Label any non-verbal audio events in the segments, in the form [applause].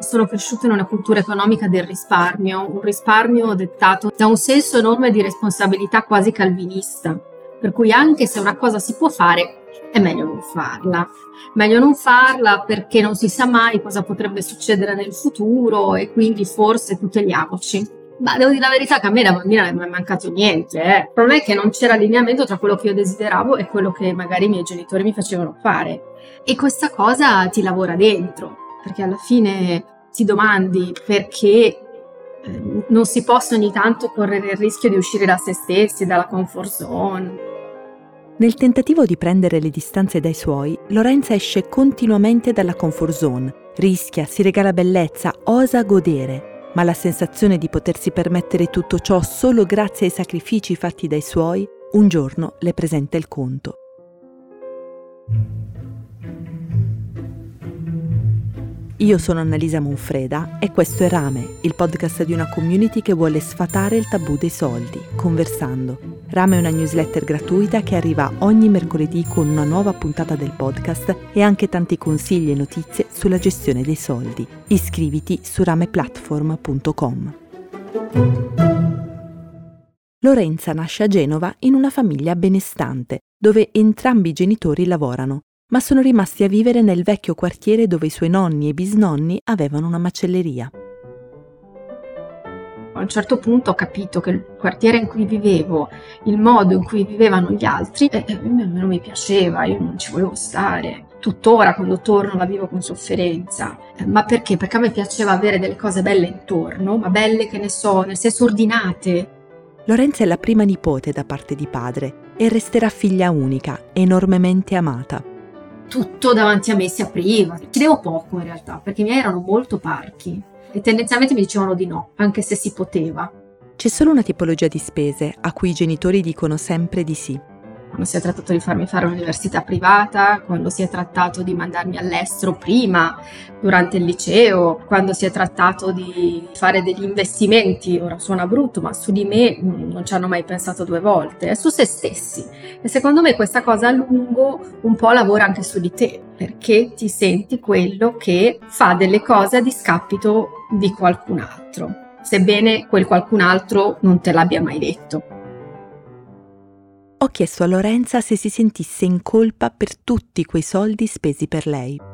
Sono cresciuta in una cultura economica del risparmio, un risparmio dettato da un senso enorme di responsabilità quasi calvinista, per cui anche se una cosa si può fare, è meglio non farla. Meglio non farla perché non si sa mai cosa potrebbe succedere nel futuro e quindi forse tuteliamoci. Ma devo dire la verità che a me da bambina non è mancato niente. Eh. Il problema è che non c'era allineamento tra quello che io desideravo e quello che magari i miei genitori mi facevano fare. E questa cosa ti lavora dentro, perché alla fine ti domandi perché eh, non si possa ogni tanto correre il rischio di uscire da se stessi, dalla comfort zone. Nel tentativo di prendere le distanze dai suoi, Lorenza esce continuamente dalla comfort zone, rischia, si regala bellezza, osa godere, ma la sensazione di potersi permettere tutto ciò solo grazie ai sacrifici fatti dai suoi, un giorno le presenta il conto. Io sono Annalisa Monfreda e questo è Rame, il podcast di una community che vuole sfatare il tabù dei soldi, conversando. Rame è una newsletter gratuita che arriva ogni mercoledì con una nuova puntata del podcast e anche tanti consigli e notizie sulla gestione dei soldi. Iscriviti su rameplatform.com. Lorenza nasce a Genova in una famiglia benestante, dove entrambi i genitori lavorano ma sono rimasti a vivere nel vecchio quartiere dove i suoi nonni e bisnonni avevano una macelleria. A un certo punto ho capito che il quartiere in cui vivevo, il modo in cui vivevano gli altri, eh, eh non mi piaceva, io non ci volevo stare. Tuttora quando torno la vivo con sofferenza. Eh, ma perché? Perché a me piaceva avere delle cose belle intorno, ma belle che ne so, nel senso ordinate. Lorenza è la prima nipote da parte di padre e resterà figlia unica, enormemente amata tutto davanti a me si apriva. Chiedevo poco in realtà, perché i miei erano molto parchi e tendenzialmente mi dicevano di no, anche se si poteva. C'è solo una tipologia di spese a cui i genitori dicono sempre di sì quando si è trattato di farmi fare un'università privata, quando si è trattato di mandarmi all'estero prima, durante il liceo, quando si è trattato di fare degli investimenti, ora suona brutto, ma su di me non ci hanno mai pensato due volte, è su se stessi. E secondo me questa cosa a lungo un po' lavora anche su di te, perché ti senti quello che fa delle cose a discapito di qualcun altro, sebbene quel qualcun altro non te l'abbia mai detto ho chiesto a Lorenza se si sentisse in colpa per tutti quei soldi spesi per lei.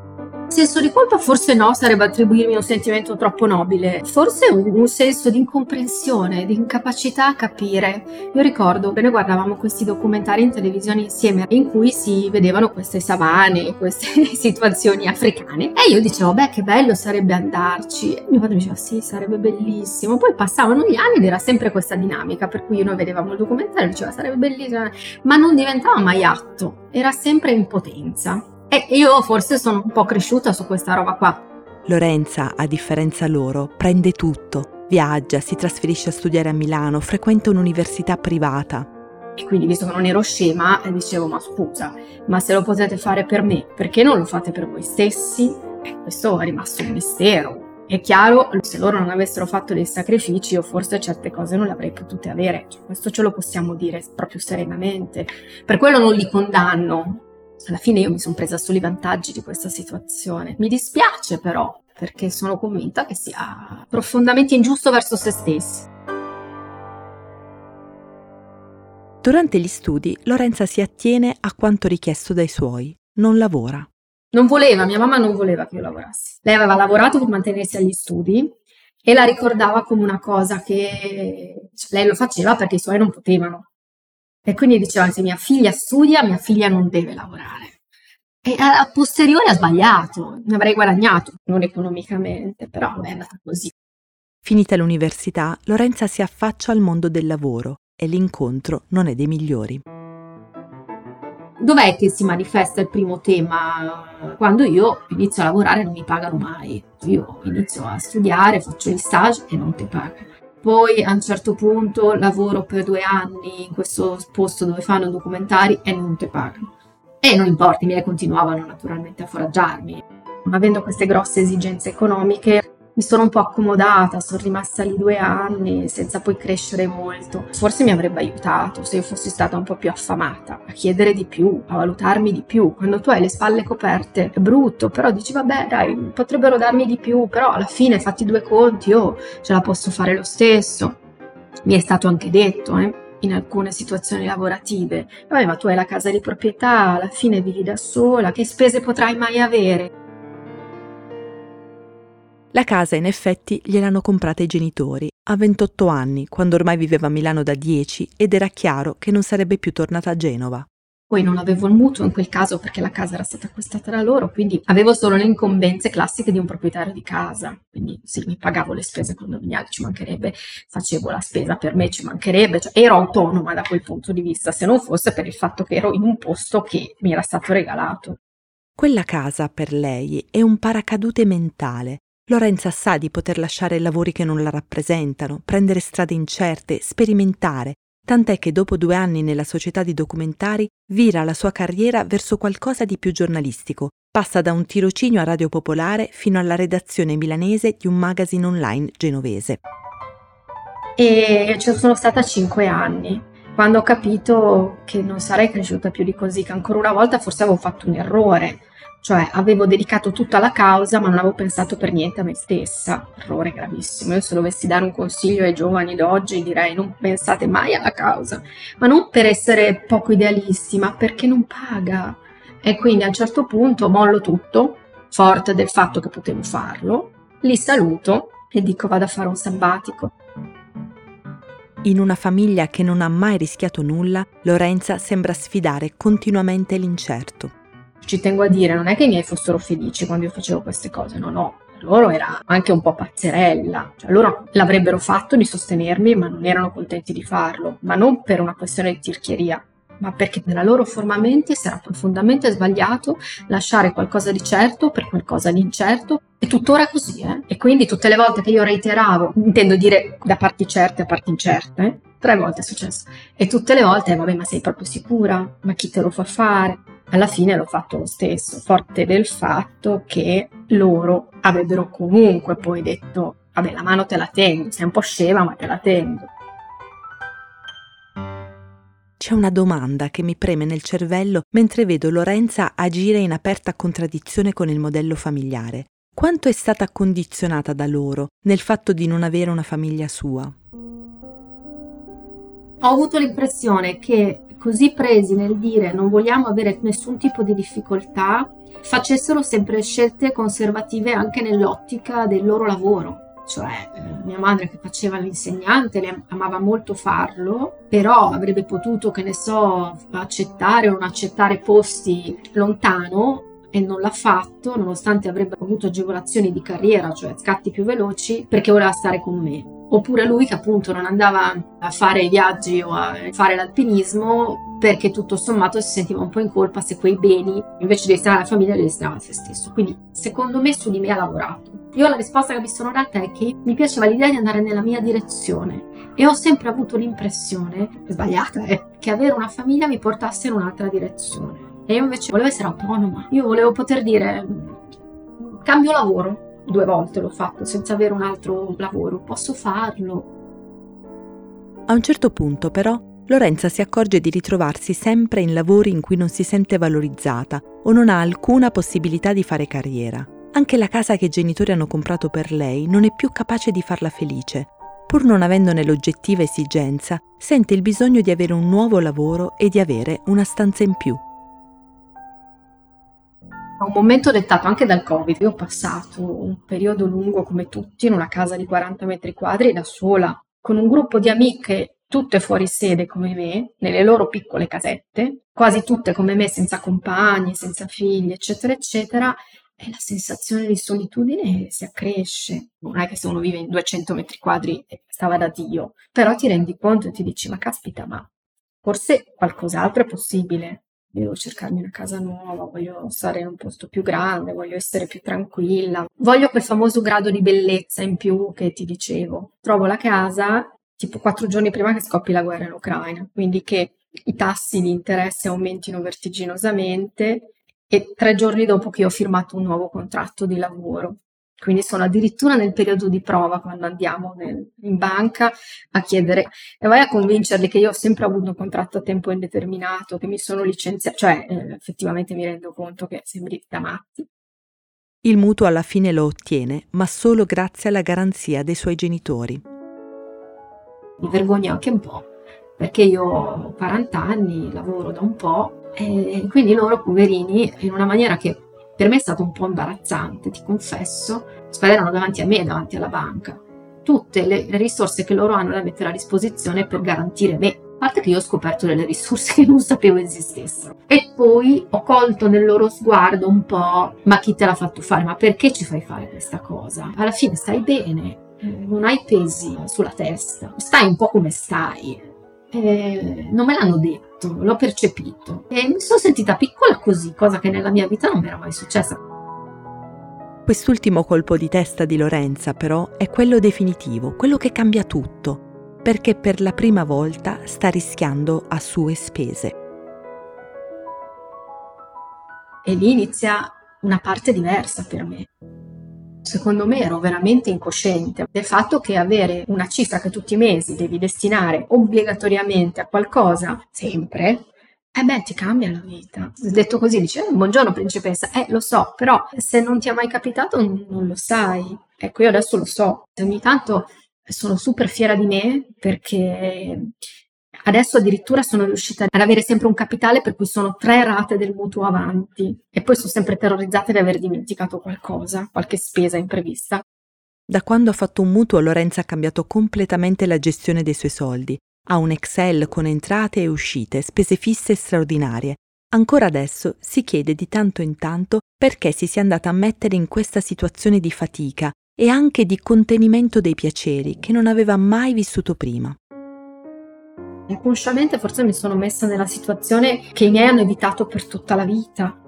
Senso di colpa forse no, sarebbe attribuirmi un sentimento troppo nobile, forse un, un, senso di incomprensione, di incapacità a capire. Io ricordo che noi guardavamo questi documentari in televisione insieme in cui si vedevano queste savane, [laughs] queste situazioni africane e io dicevo beh che bello sarebbe andarci. E mio padre diceva sì sarebbe bellissimo, poi passavano gli anni ed era sempre questa dinamica per cui noi vedevamo il documentario e diceva sarebbe bellissimo, ma non diventava mai atto, era sempre in potenza. E io forse sono un po' cresciuta su questa roba qua. Lorenza, a differenza loro, prende tutto. Viaggia, si trasferisce a studiare a Milano, frequenta un'università privata. E quindi, visto che non ero scema, dicevo: Ma scusa, ma se lo potete fare per me, perché non lo fate per voi stessi? E questo è rimasto un mistero. È chiaro, se loro non avessero fatto dei sacrifici, io forse certe cose non le avrei potute avere. Cioè, questo ce lo possiamo dire proprio serenamente. Per quello non li condanno, alla fine io mi sono presa solo i vantaggi di questa situazione. Mi dispiace però, perché sono convinta che sia profondamente ingiusto verso se stessi. Durante gli studi, Lorenza si attiene a quanto richiesto dai suoi. Non lavora. Non voleva, mia mamma non voleva che io lavorassi. Lei aveva lavorato per mantenersi agli studi e la ricordava come una cosa che cioè, lei lo faceva perché i suoi non potevano. E quindi diceva, se mia figlia studia, mia figlia non deve lavorare. E a posteriori ha sbagliato, ne avrei guadagnato, non economicamente, però è andata così. Finita l'università, Lorenza si affaccia al mondo del lavoro e l'incontro non è dei migliori. Dov'è che si manifesta il primo tema? Quando io inizio a lavorare non mi pagano mai. Io inizio a studiare, faccio il stage e non ti pagano. Poi a un certo punto lavoro per due anni in questo posto dove fanno documentari e non ti pagano. E non importa, i miei continuavano naturalmente a foraggiarmi. Avendo queste grosse esigenze economiche, mi sono un po' accomodata, sono rimasta lì due anni senza poi crescere molto. Forse mi avrebbe aiutato se io fossi stata un po' più affamata, a chiedere di più, a valutarmi di più. Quando tu hai le spalle coperte è brutto, però dici vabbè dai, potrebbero darmi di più, però alla fine fatti due conti, io ce la posso fare lo stesso. Mi è stato anche detto, eh in alcune situazioni lavorative. Vabbè, ma tu hai la casa di proprietà, alla fine vivi da sola, che spese potrai mai avere? La casa in effetti gliel'hanno comprata i genitori, a 28 anni, quando ormai viveva a Milano da 10 ed era chiaro che non sarebbe più tornata a Genova. Poi non avevo il mutuo in quel caso perché la casa era stata acquistata da loro, quindi avevo solo le incombenze classiche di un proprietario di casa. Quindi sì, mi pagavo le spese condominiali, ci mancherebbe, facevo la spesa per me, ci mancherebbe, cioè, ero autonoma da quel punto di vista, se non fosse per il fatto che ero in un posto che mi era stato regalato. Quella casa per lei è un paracadute mentale, Lorenza sa di poter lasciare lavori che non la rappresentano, prendere strade incerte, sperimentare, tant'è che dopo due anni nella società di documentari vira la sua carriera verso qualcosa di più giornalistico, passa da un tirocinio a Radio Popolare fino alla redazione milanese di un magazine online genovese. E ci sono stata cinque anni, quando ho capito che non sarei cresciuta più di così, che ancora una volta forse avevo fatto un errore, cioè avevo dedicato tutta la causa ma non avevo pensato per niente a me stessa, errore gravissimo. Io se dovessi dare un consiglio ai giovani d'oggi direi non pensate mai alla causa, ma non per essere poco idealisti, ma perché non paga. E quindi a un certo punto mollo tutto, forte del fatto che potevo farlo, li saluto e dico vado a fare un sabbatico. In una famiglia che non ha mai rischiato nulla, Lorenza sembra sfidare continuamente l'incerto ci tengo a dire, non è che i miei fossero felici quando io facevo queste cose, no, no. Loro era anche un po' pazzerella, cioè loro l'avrebbero fatto di sostenermi, ma non erano contenti di farlo, ma non per una questione di tirchieria, ma perché nella loro forma mentis era profondamente sbagliato lasciare qualcosa di certo per qualcosa di incerto e tuttora così, eh? E quindi tutte le volte che io reiteravo, intendo dire da parti certe a parti incerte, tre volte è successo, e tutte le volte, vabbè, ma sei proprio sicura? Ma chi te lo fa fare? Alla fine l'ho fatto lo stesso, forte del fatto che loro avrebbero comunque poi detto, vabbè la mano te la tengo, sei un po' scema ma te la tengo. C'è una domanda che mi preme nel cervello mentre vedo Lorenza agire in aperta contraddizione con il modello familiare. Quanto è stata condizionata da loro nel fatto di non avere una famiglia sua? Ho avuto l'impressione che così presi nel dire non vogliamo avere nessun tipo di difficoltà, facessero sempre scelte conservative anche nell'ottica del loro lavoro. Cioè, eh, mia madre che faceva l'insegnante, le amava molto farlo, però avrebbe potuto, che ne so, accettare o non accettare posti lontano e non l'ha fatto, nonostante avrebbe avuto agevolazioni di carriera, cioè scatti più veloci, perché voleva stare con me. Oppure lui che appunto non andava a fare i viaggi o a fare l'alpinismo perché tutto sommato si sentiva un po' in colpa se quei beni invece di destinare alla famiglia li destinava a se stesso. Quindi secondo me su di me ha lavorato. Io la risposta che mi sono data è che mi piaceva l'idea di andare nella mia direzione e ho sempre avuto l'impressione, sbagliata, eh, che avere una famiglia mi portasse in un'altra direzione. E io invece volevo essere autonoma. Io volevo poter dire cambio lavoro, due volte l'ho fatto senza avere un altro lavoro, posso farlo. A un certo punto però Lorenza si accorge di ritrovarsi sempre in lavori in cui non si sente valorizzata o non ha alcuna possibilità di fare carriera. Anche la casa che i genitori hanno comprato per lei non è più capace di farla felice. Pur non avendone l'oggettiva esigenza, sente il bisogno di avere un nuovo lavoro e di avere una stanza in più un momento dettato anche dal Covid. Io ho passato un periodo lungo come tutti in una casa di 40 metri quadri da sola, con un gruppo di amiche tutte fuori sede come me, nelle loro piccole casette, quasi tutte come me senza compagni, senza figli, eccetera, eccetera, e la sensazione di solitudine si accresce. Non è che se uno vive in 200 metri quadri stava da Dio, però ti rendi conto e ti dici, ma caspita, ma forse qualcos'altro è possibile devo cercarmi una casa nuova, voglio stare in un posto più grande, voglio essere più tranquilla, voglio quel famoso grado di bellezza in più che ti dicevo. Trovo la casa tipo quattro giorni prima che scoppi la guerra in Ucraina, quindi che i tassi di interesse aumentino vertiginosamente e tre giorni dopo che ho firmato un nuovo contratto di lavoro. Quindi sono addirittura nel periodo di prova quando andiamo nel, in banca a chiedere e vai a convincerli che io ho sempre avuto un contratto a tempo indeterminato, che mi sono licenziata, cioè eh, effettivamente mi rendo conto che sembri da matti. Il mutuo alla fine lo ottiene, ma solo grazie alla garanzia dei suoi genitori. Mi vergogno anche un po', perché io ho 40 anni, lavoro da un po' e quindi loro poverini in una maniera che per me è stato un po' imbarazzante, ti confesso, sparavano davanti a me, davanti alla banca. Tutte le, le risorse che loro hanno da mettere a disposizione per garantire me. A parte che io ho scoperto delle risorse [laughs] che non sapevo esistessero. E poi ho colto nel loro sguardo un po', ma chi te l'ha fatto fare? Ma perché ci fai fare questa cosa? Alla fine stai bene, eh, non hai pesi sulla testa, stai un po' come stai. Eh, non me l'hanno detto l'ho percepito e mi sono sentita piccola così, cosa che nella mia vita non mi era mai successa. Quest'ultimo colpo di testa di Lorenza però è quello definitivo, quello che cambia tutto, perché per la prima volta sta rischiando a sue spese. E lì inizia una parte diversa per me secondo me ero veramente incosciente del fatto che avere una cifra che tutti i mesi devi destinare obbligatoriamente a qualcosa, sempre, eh beh, ti cambia la vita. Detto così, dice, eh, buongiorno principessa, eh, lo so, però se non ti è mai capitato non lo sai. Ecco, io adesso lo so. Ogni tanto sono super fiera di me perché Adesso addirittura sono riuscita ad avere sempre un capitale per cui sono tre rate del mutuo avanti e poi sono sempre terrorizzata di aver dimenticato qualcosa, qualche spesa imprevista. Da quando ha fatto un mutuo Lorenza ha cambiato completamente la gestione dei suoi soldi. Ha un Excel con entrate e uscite, spese fisse e straordinarie. Ancora adesso si chiede di tanto in tanto perché si sia andata a mettere in questa situazione di fatica e anche di contenimento dei piaceri che non aveva mai vissuto prima. Inconsciamente forse mi sono messa nella situazione che i miei hanno evitato per tutta la vita.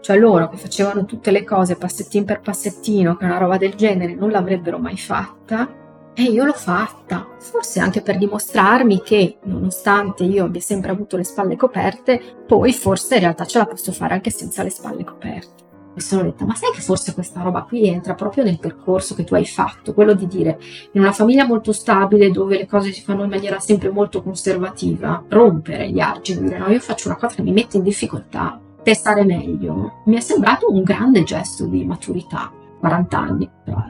Cioè loro che facevano tutte le cose passettino per passettino, che una roba del genere non l'avrebbero mai fatta, e io l'ho fatta, forse anche per dimostrarmi che, nonostante io abbia sempre avuto le spalle coperte, poi forse in realtà ce la posso fare anche senza le spalle coperte mi sono detta, ma sai che forse questa roba qui entra proprio nel percorso che tu hai fatto, quello di dire in una famiglia molto stabile dove le cose si fanno in maniera sempre molto conservativa, rompere gli argini, dire no, io faccio una cosa che mi mette in difficoltà per stare meglio, mi è sembrato un grande gesto di maturità, 40 anni però.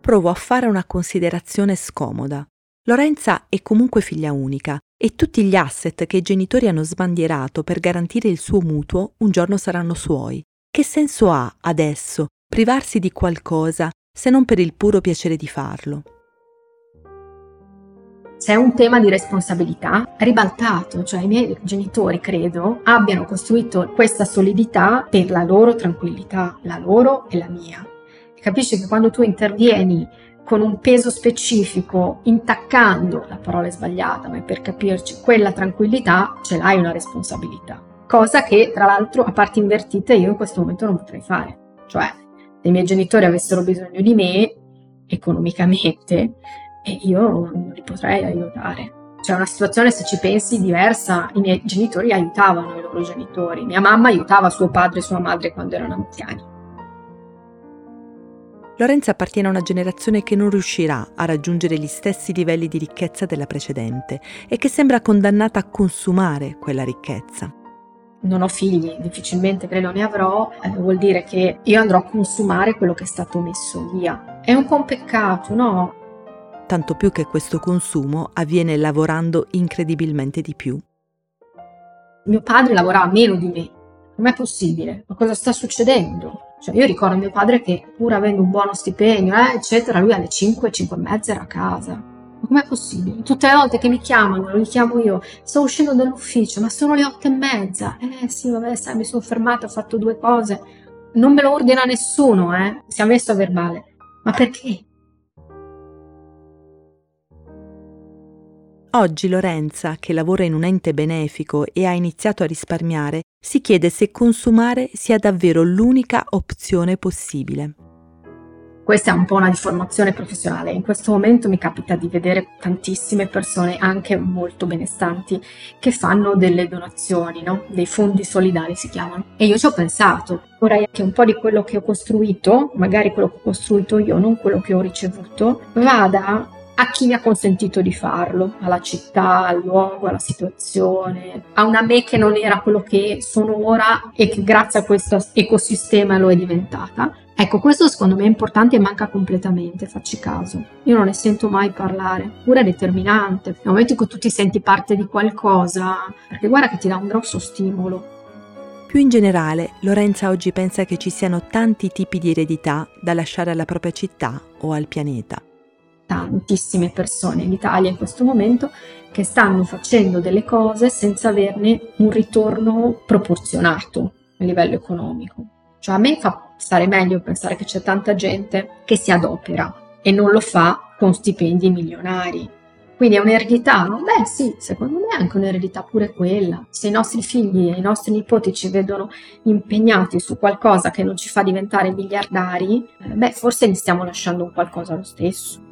Provo a fare una considerazione scomoda. Lorenza è comunque figlia unica e tutti gli asset che i genitori hanno sbandierato per garantire il suo mutuo un giorno saranno suoi. Che senso ha, adesso, privarsi di qualcosa se non per il puro piacere di farlo? Se è un tema di responsabilità, ribaltato, cioè i miei genitori, credo, abbiano costruito questa solidità per la loro tranquillità, la loro e la mia. Capisci che quando tu intervieni con un peso specifico, intaccando, la parola è sbagliata, ma è per capirci, quella tranquillità, ce l'hai una responsabilità. Cosa che, tra l'altro, a parti invertite, io in questo momento non potrei fare. Cioè, se i miei genitori avessero bisogno di me, economicamente, io non li potrei aiutare. C'è una situazione, se ci pensi, diversa. I miei genitori aiutavano i loro genitori. Mia mamma aiutava suo padre e sua madre quando erano anziani. Lorenza appartiene a una generazione che non riuscirà a raggiungere gli stessi livelli di ricchezza della precedente e che sembra condannata a consumare quella ricchezza. Non ho figli, difficilmente credo ne avrò, eh, vuol dire che io andrò a consumare quello che è stato messo via. È un po' un peccato, no? Tanto più che questo consumo avviene lavorando incredibilmente di più. Mio padre lavorava meno di me. Com'è possibile? Ma cosa sta succedendo? Cioè, io ricordo mio padre che, pur avendo un buono stipendio, eh, eccetera, lui alle 5, 5 e mezza era a casa. Ma com'è possibile? Tutte le volte che mi chiamano, lo chiamo io, sto uscendo dall'ufficio, ma sono le 8 e mezza. Eh sì, vabbè, sai, mi sono fermata, ho fatto due cose. Non me lo ordina nessuno, eh? Si è messo a verbale. Ma perché? Oggi Lorenza, che lavora in un ente benefico e ha iniziato a risparmiare, si chiede se consumare sia davvero l'unica opzione possibile. Questa è un po' una deformazione professionale. In questo momento mi capita di vedere tantissime persone, anche molto benestanti, che fanno delle donazioni, no? dei fondi solidari si chiamano. E io ci ho pensato, vorrei che un po' di quello che ho costruito, magari quello che ho costruito io, non quello che ho ricevuto, vada a chi mi ha consentito di farlo, alla città, al luogo, alla situazione, a una me che non era quello che sono ora e che grazie a questo ecosistema lo è diventata. Ecco, questo secondo me è importante e manca completamente, facci caso. Io non ne sento mai parlare, pure è determinante. Nel momento in cui tu ti senti parte di qualcosa, perché guarda che ti dà un grosso stimolo. Più in generale, Lorenza oggi pensa che ci siano tanti tipi di eredità da lasciare alla propria città o al pianeta tantissime persone in Italia in questo momento che stanno facendo delle cose senza averne un ritorno proporzionato a livello economico. Cioè a me fa stare meglio pensare che c'è tanta gente che si adopera e non lo fa con stipendi milionari. Quindi è un'eredità? Beh sì, secondo me è anche un'eredità pure quella. Se i nostri figli e i nostri nipoti ci vedono impegnati su qualcosa che non ci fa diventare miliardari, eh, beh forse gli stiamo lasciando un qualcosa lo stesso.